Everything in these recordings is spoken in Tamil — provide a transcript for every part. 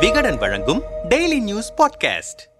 விகடன் வழங்கும் டெய்லி நியூஸ் பாட்காஸ்ட்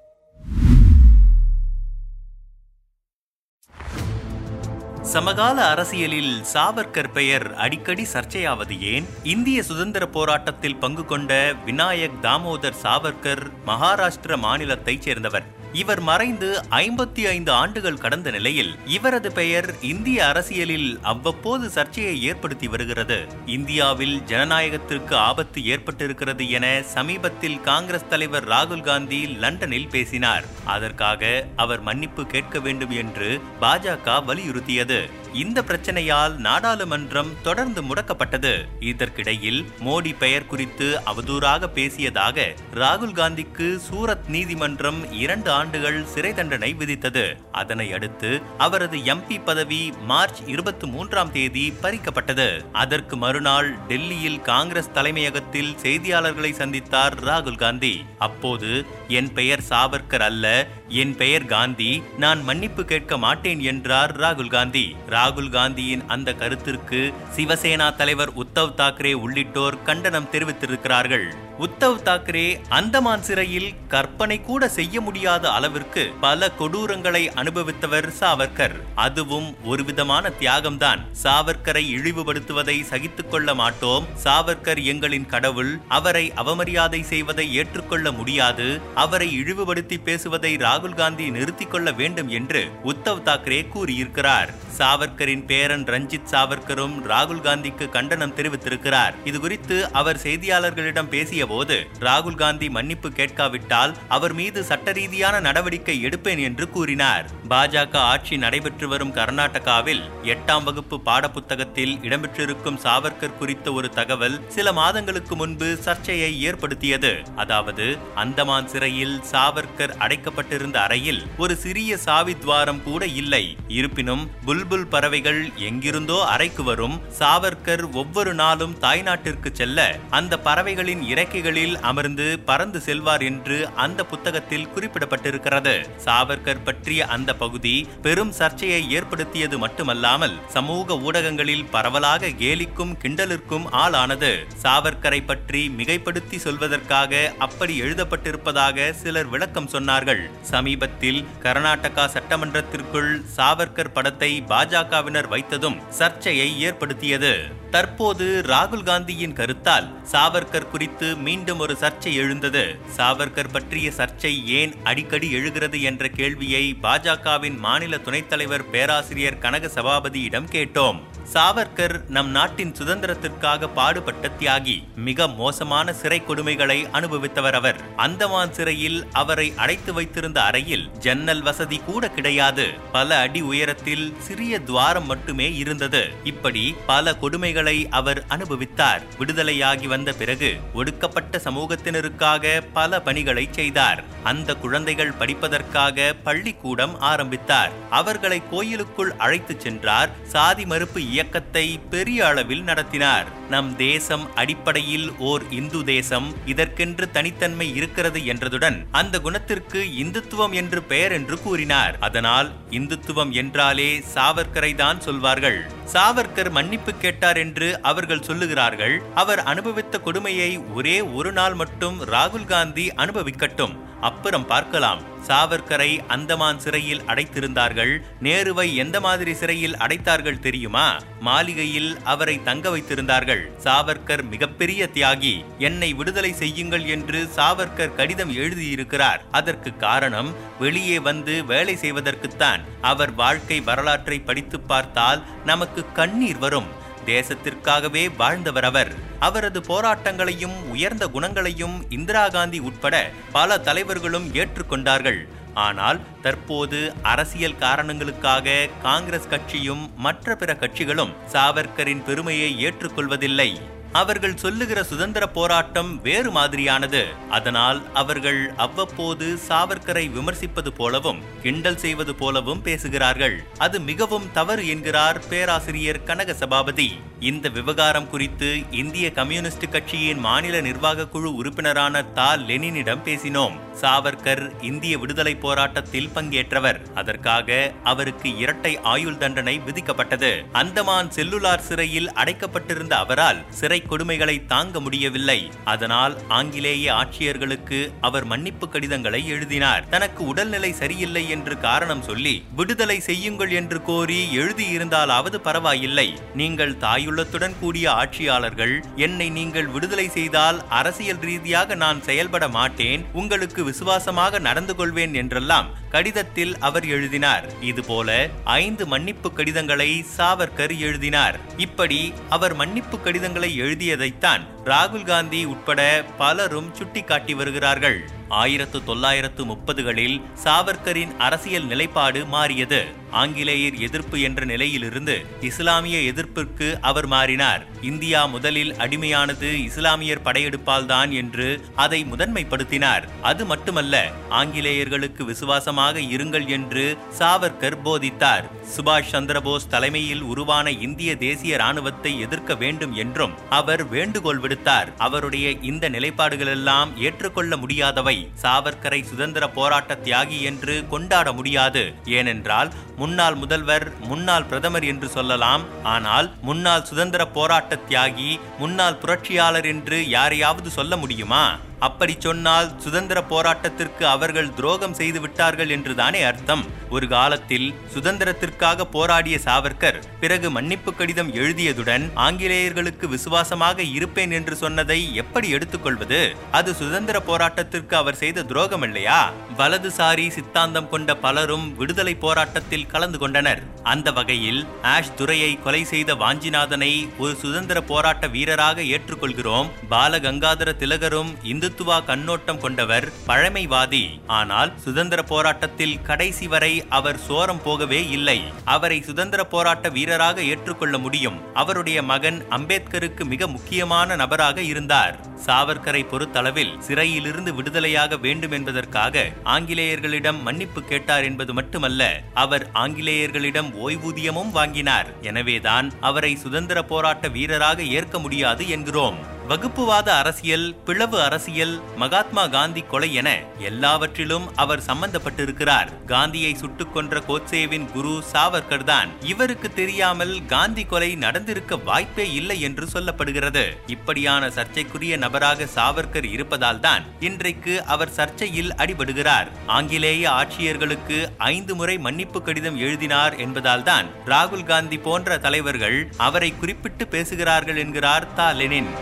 சமகால அரசியலில் சாவர்கர் பெயர் அடிக்கடி சர்ச்சையாவது ஏன்? இந்திய சுதந்திர போராட்டத்தில் பங்கு கொண்ட விநாயக் தாமோதர் சாவர்கர் மகாராஷ்டிர மாநிலத்தைச் சேர்ந்தவர். இவர் மறைந்து ஐம்பத்தி ஐந்து ஆண்டுகள் கடந்த நிலையில் இவரது பெயர் இந்திய அரசியலில் அவ்வப்போது சர்ச்சையை ஏற்படுத்தி வருகிறது. இந்தியாவில் ஜனநாயகத்திற்கு ஆபத்து ஏற்பட்டிருக்கிறது என சமீபத்தில் காங்கிரஸ் தலைவர் ராகுல் காந்தி லண்டனில் பேசினார். அதற்காக அவர் மன்னிப்பு கேட்க வேண்டும் என்று பாஜக வலியுறுத்தியது. இந்த பிரச்சனையால் நாடாளுமன்றம் தொடர்ந்து முடக்கப்பட்டது. இதற்கிடையில் மோடி பெயர் குறித்து அவதூறாக பேசியதாக ராகுல் காந்திக்கு சூரத் நீதிமன்றம் இரண்டு ஆண்டுகள் சிறை தண்டனை விதித்தது. அதனை அடுத்து அவரது எம்பி பதவி மார்ச் இருபத்தி மூன்றாம் தேதி பறிக்கப்பட்டது. அதற்கு மறுநாள் டெல்லியில் காங்கிரஸ் தலைமையகத்தில் செய்தியாளர்களை சந்தித்தார் ராகுல் காந்தி. அப்போது என் பெயர் சாவர்கர் அல்ல என் பெயர் காந்தி. நான் மன்னிப்பு கேட்க மாட்டேன் என்றார் ராகுல் காந்தி. ராகுல் காந்தியின் அந்த கருத்திற்கு சிவசேனா தலைவர் உத்தவ் தாக்கரே உள்ளிட்டோர் கண்டனம் தெரிவித்திருக்கிறார்கள். உத்தவ் தாக்கரே அந்தமான் சிறையில் கற்பனை கூட செய்ய முடியாத அளவிற்கு பல கொடூரங்களை அனுபவித்தவர் சாவர்கர். அதுவும் ஒரு விதமான தியாகம்தான். சாவர்கரை இழிவுபடுத்துவதை சகித்துக் கொள்ள மாட்டோம். சாவர்கர் எங்களின் கடவுள். அவரை அவமரியாதை செய்வதை ஏற்றுக்கொள்ள முடியாது. அவரை இழிவுபடுத்தி பேசுவதை ராகுல் காந்தி நிறுத்திக் கொள்ள வேண்டும் என்று உத்தவ் தாக்கரே கூறியிருக்கிறார். சாவர்கரின் பேரன் ரஞ்சித் சாவர்கரும் ராகுல் காந்திக்கு கண்டனம் தெரிவித்திருக்கிறார். இதுகுறித்து அவர் செய்தியாளர்களிடம் பேசிய போது ராகுல் காந்தி மன்னிப்பு கேட்காவிட்டால் அவர் மீது சட்ட ரீதியான நடவடிக்கை எடுப்பேன் என்று கூறினார். பாஜக ஆட்சி நடைபெற்று வரும் கர்நாடகாவில் எட்டாம் வகுப்பு பாடப்புத்தகத்தில் இடம்பெற்றிருக்கும் சாவர்கர் குறித்த ஒரு தகவல் சில மாதங்களுக்கு முன்பு சர்ச்சையை ஏற்படுத்தியது. அதாவது அந்தமான் சிறை சிறையில் சாவர்கர் அடைக்கப்பட்டிருந்த அறையில் ஒரு சிறிய சாவி துவாரம் கூட இல்லை. இருப்பினும் புல்புல் பறவைகள் எங்கிருந்தோ அறைக்கு வரும். சாவர்கர் ஒவ்வொரு நாளும் தாய்நாட்டிற்கு செல்ல அந்த பறவைகளின் இறக்கைகளில் அமர்ந்து பறந்து செல்வார் என்று அந்த புத்தகத்தில் குறிப்பிடப்பட்டிருக்கிறது. சாவர்கர் பற்றிய அந்த பகுதி பெரும் சர்ச்சையை ஏற்படுத்தியது மட்டுமல்லாமல் சமூக ஊடகங்களில் பரவலாக கேலிக்கும் கிண்டலிற்கும் ஆளானது. சாவர்கரை பற்றி மிகைப்படுத்தி சொல்வதற்காக அப்படி எழுதப்பட்டிருப்பதாக சிலர் விளக்கம் சொன்னார்கள். சமீபத்தில் கர்நாடகா சட்டமன்றத்திற்குள் சாவர்கர் படத்தை பாஜகவினர் வைத்ததும் சர்ச்சையை ஏற்படுத்தியது. தற்போது ராகுல் காந்தியின் கருத்தால் சாவர்கர் குறித்து மீண்டும் ஒரு சர்ச்சை எழுந்தது. சாவர்கர் பற்றிய சர்ச்சை ஏன் அடிக்கடி எழுகிறது என்ற கேள்வியை பாஜகவின் மாநில துணைத் தலைவர் பேராசிரியர் கனக சபாபதியிடம் கேட்டோம். சாவர்கர் நம் நாட்டின் சுதந்திரத்திற்காக பாடுபட்ட தியாகி மிக மோசமான சிறை கொடுமைகளை அனுபவித்தவர் அவர். அந்தமான் சிறையில் அவரை அடைத்து வைத்திருந்த அறையில் ஜன்னல் வசதி கூட கிடையாது. பல அடி உயரத்தில் சிறிய துவாரம் மட்டுமே இருந்தது. இப்படி பல கொடுமைகள் அவர் அனுபவித்தார். விடுதலையாகி வந்த பிறகு ஒடுக்கப்பட்ட சமூகத்தினருக்காக பல பணிகளை செய்தார். அந்த குழந்தைகள் படிப்பதற்காக பள்ளிக்கூடம் ஆரம்பித்தார். அவர்களை கோயிலுக்குள் அழைத்துச் சென்றார். சாதி மறுப்பு இயக்கத்தை பெரிய அளவில் நடத்தினார். நம் தேசம் அடிப்படையில் ஓர் இந்து தேசம். இதற்கென்று தனித்தன்மை இருக்கிறது என்றதுடன் அந்த குணத்திற்கு இந்துத்துவம் என்று பெயர் என்று கூறினார். அதனால் இந்துத்துவம் என்றாலே சாவர்கரை தான் சொல்வார்கள். சாவர்கர் மன்னிப்பு கேட்டார் என்று அவர்கள் சொல்லுகிறார்கள். அவர் அனுபவித்த கொடுமையை ஒரே ஒரு நாள் மட்டும் ராகுல் காந்தி அனுபவிக்கட்டும். அப்புறம் பார்க்கலாம். சாவர்கரை அந்தமான் சிறையில் அடைத்திருந்தார்கள். நேருவை எந்த மாதிரி சிறையில் அடைத்தார்கள் தெரியுமா? மாளிகையில் அவரை தங்க வைத்திருந்தார்கள். சாவர்கர் மிகப்பெரிய தியாகி. என்னை விடுதலை செய்யுங்கள் என்று சாவர்கர் கடிதம் எழுதியிருக்கிறார். அதற்கு காரணம் வெளியே வந்து வேலை செய்வதற்குத்தான். அவர் வாழ்க்கை வரலாற்றை படித்து பார்த்தால் நமக்கு கண்ணீர் வரும். தேசத்திற்காகவே வாழ்ந்தவர் அவர். அவரது போராட்டங்களையும் உயர்ந்த குணங்களையும் இந்திரா காந்தி உட்பட பல தலைவர்களும் ஏற்றுக்கொண்டார்கள். ஆனால் தற்போது அரசியல் காரணங்களுக்காக காங்கிரஸ் கட்சியும் மற்ற பிற கட்சிகளும் சாவர்கரின் பெருமையை ஏற்றுக்கொள்வதில்லை. அவர்கள் சொல்லுகிற சுதந்திர போராட்டம் வேறு மாதிரியானது. அதனால் அவர்கள் அவ்வப்போது சாவர்கரை விமர்சிப்பது போலவும் கிண்டல் செய்வது போலவும் பேசுகிறார்கள். அது மிகவும் தவறு என்கிறார் பேராசிரியர் கனக சபாபதி. இந்த விவகாரம் குறித்து இந்திய கம்யூனிஸ்ட் கட்சியின் மாநில நிர்வாக குழு உறுப்பினரான தா. லெனினிடம் பேசினோம். சாவர்கர் இந்திய விடுதலை போராட்டத்தில் பங்கேற்றவர். அதற்காக அவருக்கு இரட்டை ஆயுள் தண்டனை விதிக்கப்பட்டது. அந்தமான் செல்லுலார் சிறையில் அடைக்கப்பட்டிருந்த அவரால் சிறை கொடுமைகளை தாங்க முடியவில்லை. அதனால் ஆங்கிலேய ஆட்சியர்களுக்கு அவர் மன்னிப்பு கடிதங்களை எழுதினார். தனக்கு உடல்நிலை சரியில்லை என்று காரணம் சொல்லி விடுதலை செய்யுங்கள் என்று கோரி எழுதியிருந்தாலாவது பரவாயில்லை. நீங்கள் தாய் தாயுள்ளத்துடன் கூடிய ஆட்சியாளர்கள் என்னை நீங்கள் விடுதலை செய்தால் அரசியல் ரீதியாக நான் செயல்பட மாட்டேன் உங்களுக்கு விசுவாசமாக நடந்து கொள்வேன் என்றெல்லாம் கடிதத்தில் அவர் எழுதினார். இதுபோல ஐந்து மன்னிப்பு கடிதங்களை சாவர்கர் எழுதினார். இப்படி அவர் மன்னிப்பு கடிதங்களை எழுதியதைத்தான் ராகுல் காந்தி உட்பட பலரும் சுட்டிக்காட்டி வருகிறார்கள். ஆயிரத்து தொள்ளாயிரத்து முப்பதுகளில் சாவர்கரின் அரசியல் நிலைப்பாடு மாறியது. ஆங்கிலேயர் எதிர்ப்பு என்ற நிலையிலிருந்து இஸ்லாமிய எதிர்ப்பிற்கு அவர் மாறினார். இந்தியா முதலில் அடிமையானது இஸ்லாமியர் படையெடுப்பால் தான் என்று அதை முதன்மைப்படுத்தினார். அது மட்டுமல்ல ஆங்கிலேயர்களுக்கு விசுவாசமாக இருங்கள் என்று சாவர்கர் போதித்தார். சுபாஷ் சந்திரபோஸ் தலைமையில் உருவான இந்திய தேசிய ராணுவத்தை எதிர்க்க வேண்டும் என்றும் அவர் வேண்டுகோள் விடுத்தார். அவருடைய இந்த நிலைப்பாடுகளெல்லாம் ஏற்றுக்கொள்ள முடியாதவை. சாவர்கரை சுதந்திர போராட்ட தியாகி என்று கொண்டாட முடியாது. ஏனென்றால் முன்னாள் முதல்வர் முன்னாள் பிரதமர் என்று சொல்லலாம். ஆனால் முன்னாள் சுதந்திர போராட்ட தியாகி முன்னாள் புரட்சியாளர் என்று யாரையாவது சொல்ல முடியுமா? அப்படி சொன்னால் சுதந்திர போராட்டத்திற்கு அவர்கள் துரோகம் செய்து விட்டார்கள் என்றுதானே அர்த்தம். ஒரு காலத்தில் சுதந்திரத்திற்காக போராடிய சாவர்கர் பிறகு மன்னிப்பு கடிதம் எழுதியதுடன் ஆங்கிலேயர்களுக்கு விசுவாசமாக இருப்பேன் என்று சொன்னதை எப்படி எடுத்துக்கொள்வது? அது சுதந்திர போராட்டத்திற்கு அவர் செய்த துரோகம் இல்லையா வலதுசாரி சித்தாந்தம் கொண்ட பலரும் விடுதலை போராட்டத்தில் கலந்து கொண்டனர். அந்த வகையில் ஆஷ் துரையை கொலை செய்த வாஞ்சிநாதனை ஒரு சுதந்திர போராட்ட வீரராக ஏற்றுக்கொள்கிறோம். பாலகங்காதர திலகரும் இந்து இந்துத்துவா கண்ணோட்டம் கொண்டவர் பழமைவாதி. ஆனால் சுதந்திர போராட்டத்தில் கடைசி வரை அவர் சோரம் போகவே இல்லை. அவரை சுதந்திர போராட்ட வீரராக ஏற்றுக்கொள்ள முடியும். அவருடைய மகன் அம்பேத்கருக்கு மிக முக்கியமான நபராக இருந்தார். சாவர்கரை பொறுத்தளவில் சிறையிலிருந்து விடுதலையாக வேண்டும் என்பதற்காக ஆங்கிலேயர்களிடம் மன்னிப்பு கேட்டார் என்பது மட்டுமல்ல அவர் ஆங்கிலேயர்களிடம் ஓய்வூதியமும் வாங்கினார். எனவேதான் அவரை சுதந்திர போராட்ட வீரராக ஏற்க முடியாது என்கிறோம். வகுப்புவாத அரசியல் பிளவு அரசியல் மகாத்மா காந்தி கொலை என எல்லாவற்றிலும் அவர் சம்பந்தப்பட்டிருக்கிறார். காந்தியை சுட்டுக் கொன்ற கோட்சேவின் குரு சாவர்கர் தான். இவருக்கு தெரியாமல் காந்தி கொலை நடந்திருக்க வாய்ப்பே இல்லை என்று சொல்லப்படுகிறது. இப்படியான சர்ச்சைக்குரிய நபராக சாவர்கர் இருப்பதால் தான் இன்றைக்கு அவர் சர்ச்சையில் அடிபடுகிறார். ஆங்கிலேய ஆட்சியர்களுக்கு ஐந்து முறை மன்னிப்பு கடிதம் எழுதினார் என்பதால் தான் ராகுல் காந்தி போன்ற தலைவர்கள் அவரை குறிப்பிட்டு பேசுகிறார்கள் என்கிறார் தா லெனின்.